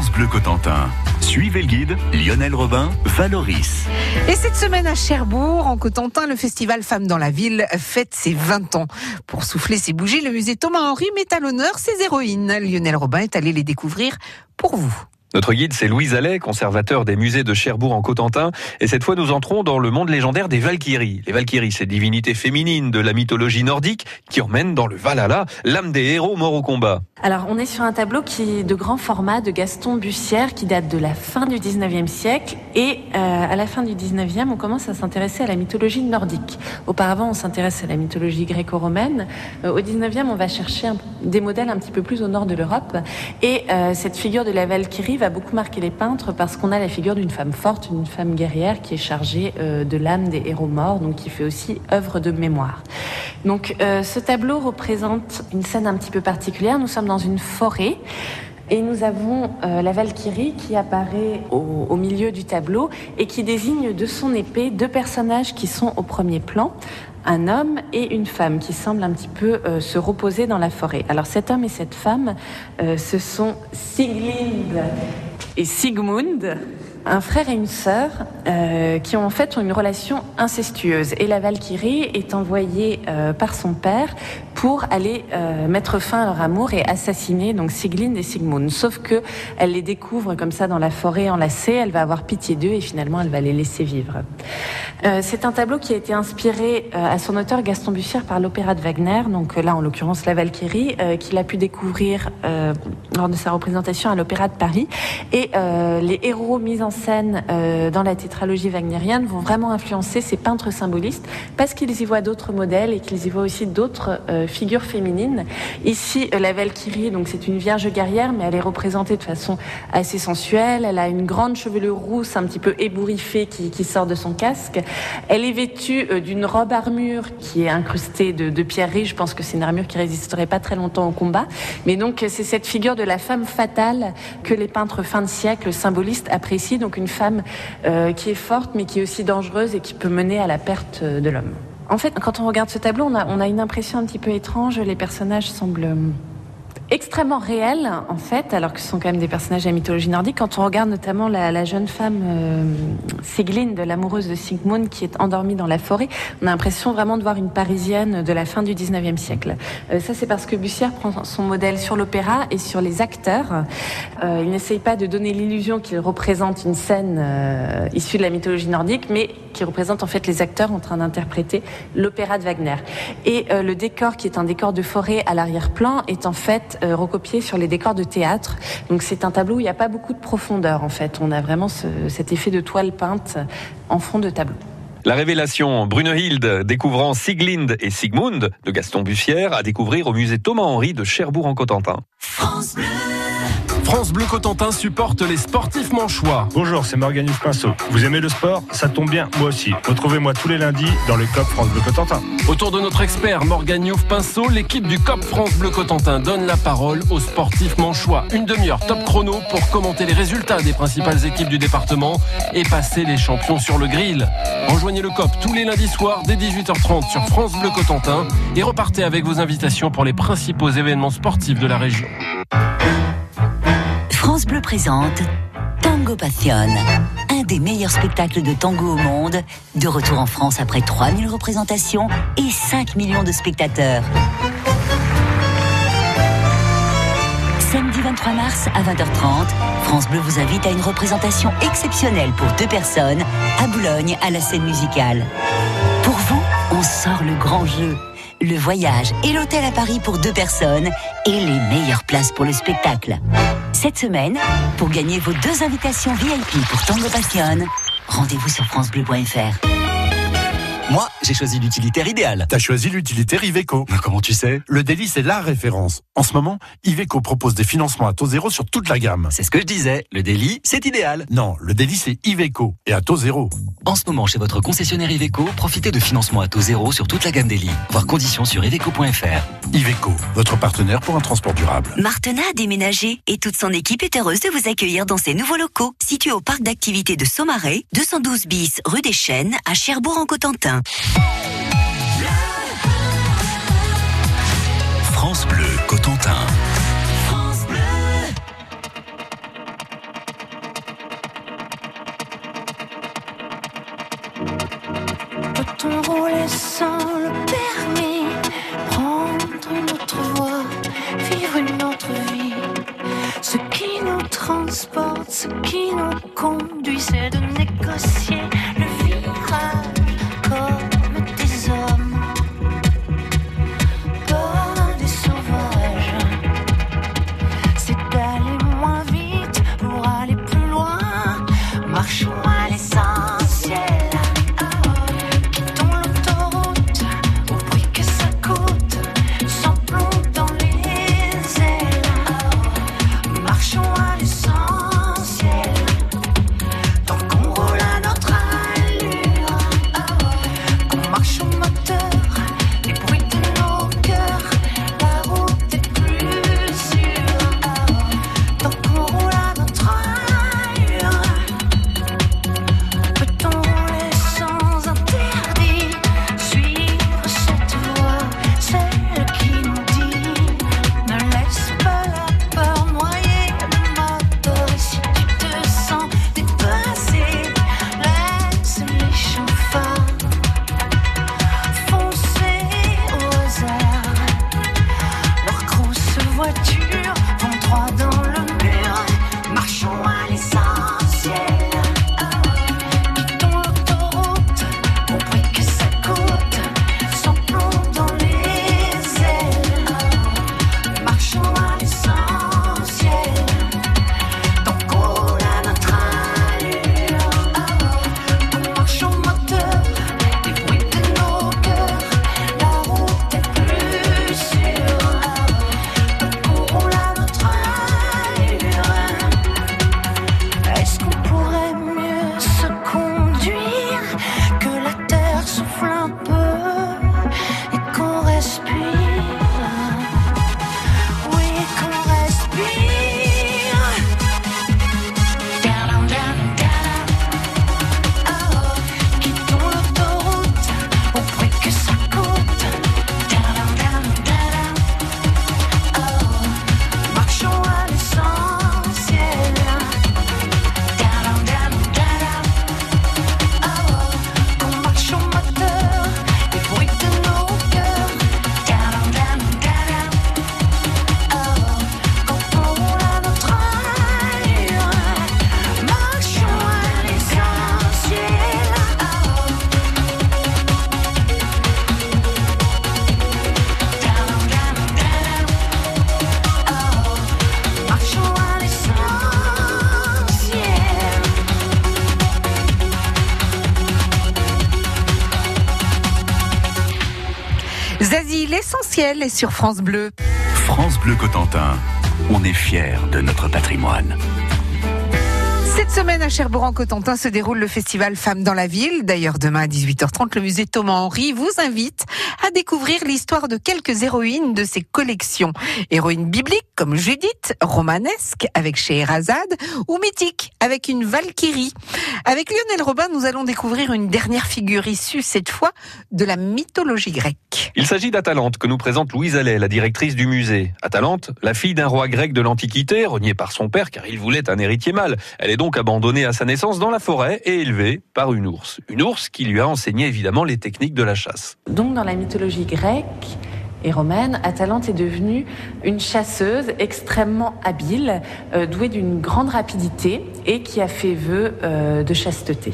Bleu Cotentin. Suivez le guide Lionel Robin, Valoris. Et cette semaine à Cherbourg, en Cotentin, le festival Femmes dans la ville fête ses 20 ans. Pour souffler ses bougies, le musée Thomas Henry met à l'honneur ses héroïnes. Lionel Robin est allé les découvrir pour vous. Notre guide, c'est Louise Allais, conservateur des musées de Cherbourg en Cotentin. Et cette fois, nous entrons dans le monde légendaire des Valkyries. Les Valkyries, ces divinités féminines de la mythologie nordique qui emmènent dans le Valhalla l'âme des héros morts au combat. Alors, on est sur un tableau qui est de grand format de Gaston Bussière qui date de la fin du 19e siècle. Et euh, à la fin du 19e, on commence à s'intéresser à la mythologie nordique. Auparavant, on s'intéresse à la mythologie gréco-romaine. Euh, au 19e, on va chercher des modèles un petit peu plus au nord de l'Europe. Et euh, cette figure de la Valkyrie a beaucoup marqué les peintres parce qu'on a la figure d'une femme forte, une femme guerrière qui est chargée euh, de l'âme des héros morts, donc qui fait aussi œuvre de mémoire. Donc euh, ce tableau représente une scène un petit peu particulière. Nous sommes dans une forêt. Et nous avons euh, la Valkyrie qui apparaît au, milieu du tableau et qui désigne de son épée deux personnages qui sont au premier plan un homme et une femme qui semblent un petit peu euh, se reposer dans la forêt. Alors cet homme et cette femme, euh, ce sont Siglind et Sigmund, un frère et une sœur euh, qui ont en fait une relation incestueuse. Et la Valkyrie est envoyée par son père pour aller euh, mettre fin à leur amour et assassiner donc et Sigmund. Sauf que elle les découvre comme ça dans la forêt enlacée, elle va avoir pitié d'eux et finalement elle va les laisser vivre. Euh, c'est un tableau qui a été inspiré euh, à son auteur Gaston Bussière par l'opéra de Wagner, donc là en l'occurrence la Valkyrie, qu'il a pu découvrir lors de sa représentation à l'opéra de Paris. Et les héros mis en scène dans la tétralogie wagnérienne vont vraiment influencer ces peintres symbolistes parce qu'ils y voient d'autres modèles et qu'ils y voient aussi d'autres figure féminine. Ici, euh, la Valkyrie, donc c'est une vierge guerrière, mais elle est représentée de façon assez sensuelle. Elle a une grande chevelure rousse, un petit peu ébouriffée, qui, sort de son casque. Elle est vêtue euh, d'une robe armure qui est incrustée de, de pierreries. Je pense que c'est une armure qui résisterait pas très longtemps au combat. Mais donc, c'est cette figure de la femme fatale que les peintres fin de siècle symbolistes apprécient. Donc, une femme euh, qui est forte, mais qui est aussi dangereuse et qui peut mener à la perte de l'homme. En fait, quand on regarde ce tableau, on a, une impression un petit peu étrange. Les personnages semblent extrêmement réels, en fait, alors que ce sont quand même des personnages de la mythologie nordique. Quand on regarde notamment la, jeune femme euh, Siglinde, l'amoureuse de Sigmund, qui est endormie dans la forêt, on a l'impression vraiment de voir une Parisienne de la fin du 19e siècle. Euh, ça, c'est parce que Bussière prend son modèle sur l'opéra et sur les acteurs. Euh, il n'essaye pas de donner l'illusion qu'il représente une scène euh, issue de la mythologie nordique, mais qui représente en fait les acteurs en train d'interpréter l'opéra de Wagner. Et euh, le décor, qui est un décor de forêt à l'arrière-plan, est en fait euh, recopié sur les décors de théâtre. Donc c'est un tableau où il n'y a pas beaucoup de profondeur en fait. On a vraiment ce, cet effet de toile peinte en fond de tableau. La révélation, Brunehilde découvrant Siglind et Sigmund de Gaston Bussière à découvrir au musée Thomas Henry de Cherbourg en Cotentin. France Bleu. France Bleu Cotentin supporte les sportifs manchois. Bonjour, c'est Morgan Pinceau. Vous aimez le sport? Ça tombe bien, moi aussi. Retrouvez-moi tous les lundis dans le COP France Bleu Cotentin. Autour de notre expert Morgan Pinceau, l'équipe du COP France Bleu Cotentin donne la parole aux sportifs manchois. Une demi-heure top chrono pour commenter les résultats des principales équipes du département et passer les champions sur le grill. Rejoignez le COP tous les lundis soirs dès 18h30 sur France Bleu Cotentin et repartez avec vos invitations pour les principaux événements sportifs de la région. France Bleu présente Tango Passion, un des meilleurs spectacles de tango au monde, de retour en France après 3000 représentations et 5 millions de spectateurs. Samedi 23 mars à 20h30, France Bleu vous invite à une représentation exceptionnelle pour deux personnes à Boulogne à la scène musicale. Pour vous, on sort le grand jeu le voyage et l'hôtel à Paris pour deux personnes et les meilleures places pour le spectacle. Cette semaine, pour gagner vos deux invitations VIP pour Tango Passion, rendez-vous sur francebleu.fr. Moi, j'ai choisi l'utilitaire idéal. T'as choisi l'utilitaire Iveco. Mais comment tu sais? Le délit, c'est la référence. En ce moment, Iveco propose des financements à taux zéro sur toute la gamme. C'est ce que je disais. Le délit, c'est idéal. Non, le délit, c'est Iveco et à taux zéro. En ce moment, chez votre concessionnaire Iveco, profitez de financements à taux zéro sur toute la gamme délit. Voir conditions sur iveco.fr. Iveco, votre partenaire pour un transport durable. Martena a déménagé et toute son équipe est heureuse de vous accueillir dans ses nouveaux locaux, situés au parc d'activités de Saumarez, 212 bis rue des Chênes, à Cherbourg-en-Cotentin. Hein. France Bleu Cotentin. France Bleu. Peut-on rouler sans le permis Prendre une autre voie, vivre une autre vie? Ce qui nous transporte, ce qui nous conduit, c'est de négocier. L'essentiel est sur France Bleu. France Bleu Cotentin, on est fiers de notre patrimoine. Cette semaine à Cherbourg-en-Cotentin se déroule le festival Femmes dans la ville. D'ailleurs, demain à 18h30, le musée Thomas Henry vous invite à découvrir l'histoire de quelques héroïnes de ses collections. Héroïnes bibliques comme Judith, romanesques avec Scheherazade ou mythiques avec une Valkyrie. Avec Lionel Robin, nous allons découvrir une dernière figure issue cette fois de la mythologie grecque. Il s'agit d'Atalante que nous présente Louise Allais, la directrice du musée. Atalante, la fille d'un roi grec de l'Antiquité, renié par son père car il voulait un héritier mâle. Elle est donc abandonnée à sa naissance dans la forêt et élevée par une ours. Une ours qui lui a enseigné évidemment les techniques de la chasse. Donc dans la mythologie grecque et romaine, Atalante est devenue une chasseuse extrêmement habile, euh, douée d'une grande rapidité et qui a fait vœu euh, de chasteté.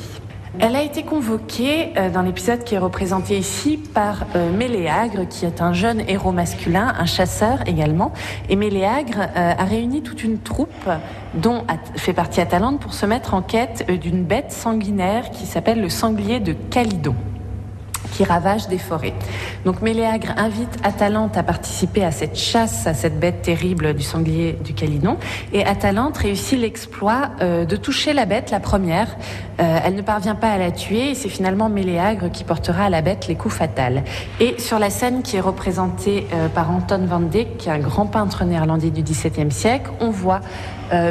Elle a été convoquée euh, dans l'épisode qui est représenté ici par euh, Méléagre, qui est un jeune héros masculin, un chasseur également. Et Méléagre euh, a réuni toute une troupe dont fait partie Atalante pour se mettre en quête d'une bête sanguinaire qui s'appelle le sanglier de Calydon qui ravage des forêts. Donc Méléagre invite Atalante à participer à cette chasse à cette bête terrible du sanglier du Calydon et Atalante réussit l'exploit euh, de toucher la bête, la première. Euh, elle ne parvient pas à la tuer et c'est finalement Méléagre qui portera à la bête les coups fatals. Et sur la scène qui est représentée euh, par Anton van Dyck, qui est un grand peintre néerlandais du XVIIe siècle, on voit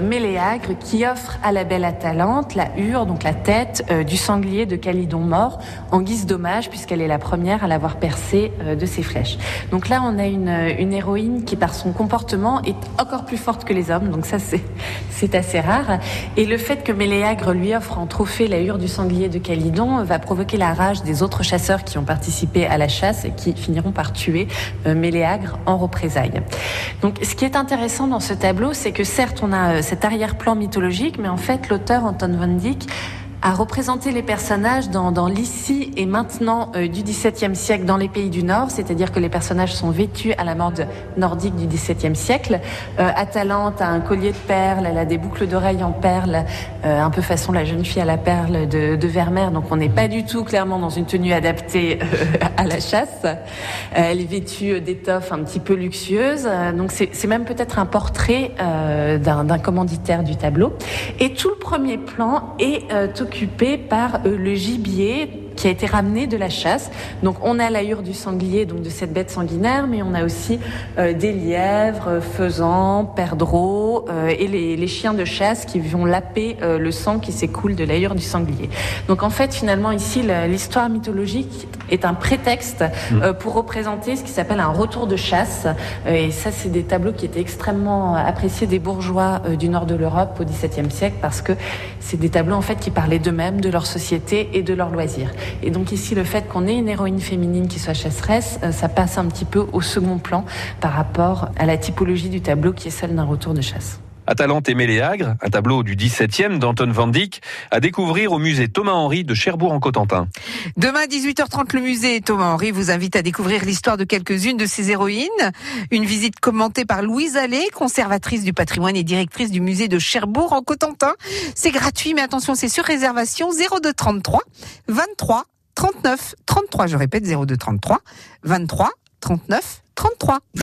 Méléagre qui offre à la belle Atalante la hure, donc la tête du sanglier de Calydon mort, en guise d'hommage puisqu'elle est la première à l'avoir percé euh, de ses flèches. Donc là, on a une, héroïne qui, par son comportement, est encore plus forte que les hommes. Donc ça, c'est assez rare. Et le fait que Méléagre lui offre en trophée la hure du sanglier de Calydon va provoquer la rage des autres chasseurs qui ont participé à la chasse et qui finiront par tuer euh, Méléagre en représailles. Donc, ce qui est intéressant dans ce tableau, c'est que certes, on a euh, cet arrière-plan mythologique, mais en fait, l'auteur Anton van Dyck a représenté les personnages dans, dans l'ici et maintenant euh, du XVIIe siècle dans les pays du Nord, c'est-à-dire que les personnages sont vêtus à la mode nordique du XVIIe siècle. Euh, Atalante a un collier de perles, elle a des boucles d'oreilles en perles, euh, un peu façon la jeune fille à la perle de, de Vermeer, donc on n'est pas du tout clairement dans une tenue adaptée euh, à la chasse. Elle est vêtue d'étoffes un petit peu luxueuses, donc c'est même peut-être un portrait d'un commanditaire du tableau. Et tout le premier plan est euh, occupé par euh, le gibier qui a été ramené de la chasse. Donc on a l'allure du sanglier, donc de cette bête sanguinaire, mais on a aussi euh, des lièvres, euh, faisans, perdreaux et les, chiens de chasse qui vont laper le sang qui s'écoule de l'allure du sanglier. Donc en fait finalement ici l'histoire mythologique est un prétexte euh, pour représenter ce qui s'appelle un retour de chasse. Euh, et ça c'est des tableaux qui étaient extrêmement appréciés des bourgeois euh, du nord de l'Europe au XVIIe siècle parce que c'est des tableaux en fait qui parlaient d'eux-mêmes, de leur société et de leurs loisirs. Et donc ici, le fait qu'on ait une héroïne féminine qui soit chasseresse, euh, ça passe un petit peu au second plan par rapport à la typologie du tableau qui est celle d'un retour de chasse. Atalante et Méléagre, un tableau du 17e d'Anton van Dyck, à découvrir au musée Thomas-Henry de Cherbourg en Cotentin. Demain à 18h30, le musée Thomas Henry vous invite à découvrir l'histoire de quelques-unes de ses héroïnes. Une visite commentée par Louise Allais, conservatrice du patrimoine et directrice du musée de Cherbourg en Cotentin. C'est gratuit, mais attention, c'est sur réservation 02 33 23 39 33. Je répète 02 33 23 39 33.